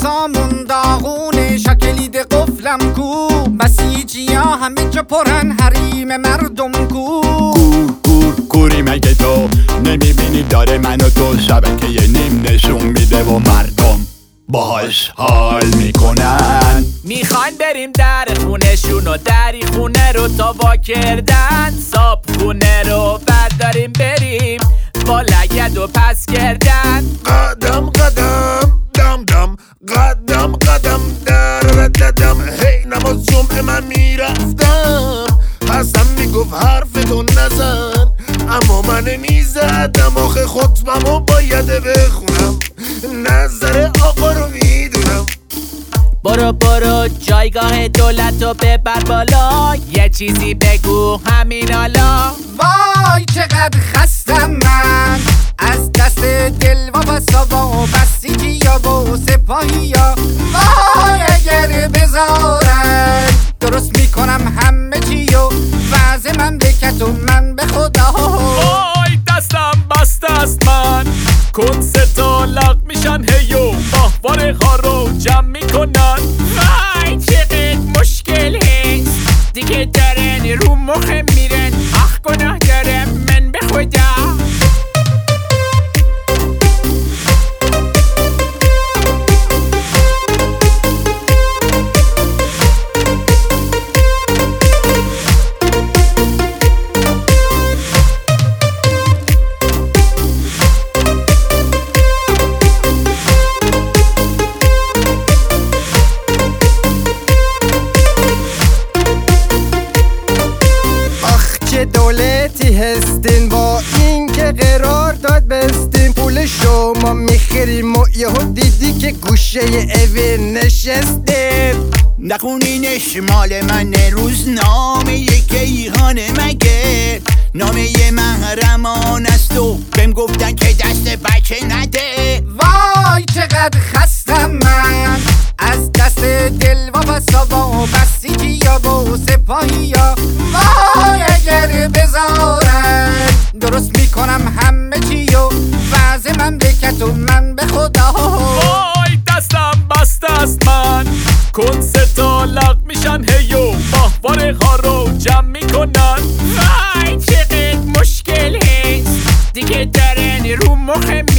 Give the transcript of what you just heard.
غذامون داغونه شکلید قفلم کو. بسیجی ها همه جا پرن حریم مردم کو. کور کور کوری مگه تو نمی‌بینی داره منو تو شبکه نیم نشون میده و مردم باهاش حال می‌کنن. می‌خواین بریم در خونشون و دری خونه رو تا وا کردن صاب خونه رو برداریم بریم با لگد و پس کردن. قدم قدم در ددم هی نماز جمعه من می‌رفتم. حسن می‌گفت حرف تو نزن. اما من نمی‌زدم آخه خطبم و باید بخونم. نظر آقا رو می‌دونم. برو برو. جایگاه دولت رو ببر بالا. یه چیزی بگو همین حالا. وای چقدر خستم یا و سپاهی یا وای اگر بذارن درست می‌کنم همه چی و وضع مملکت و من به خدا. وای دستم بسته است من. کنس طالق میشن هیو ماهواره ها رو جمع می‌کنن. وای چقدر مشکل هست. دیگه دارن رو مخم میرن. اخ گناه دارم دولتی هستین با این که قرار داد بستین پول شما می‌خریم و یهو دیدی که گوشه اوی نشستین. نخونینش مال من روزنامه کیهانه مگه؟ نامه محرمان است و بهم گفتن که دست بچه نده. وای چقدر خستم من. از دست دل و بسا و بسیجی یا و سپاهی یا دستتون من به خدا. وای دستم بسته است من. کن تا لق میشن هیو ماهواره ها رو جمع می‌کنن. وای چقدر مشکل هست. دیگه درنی رو مخم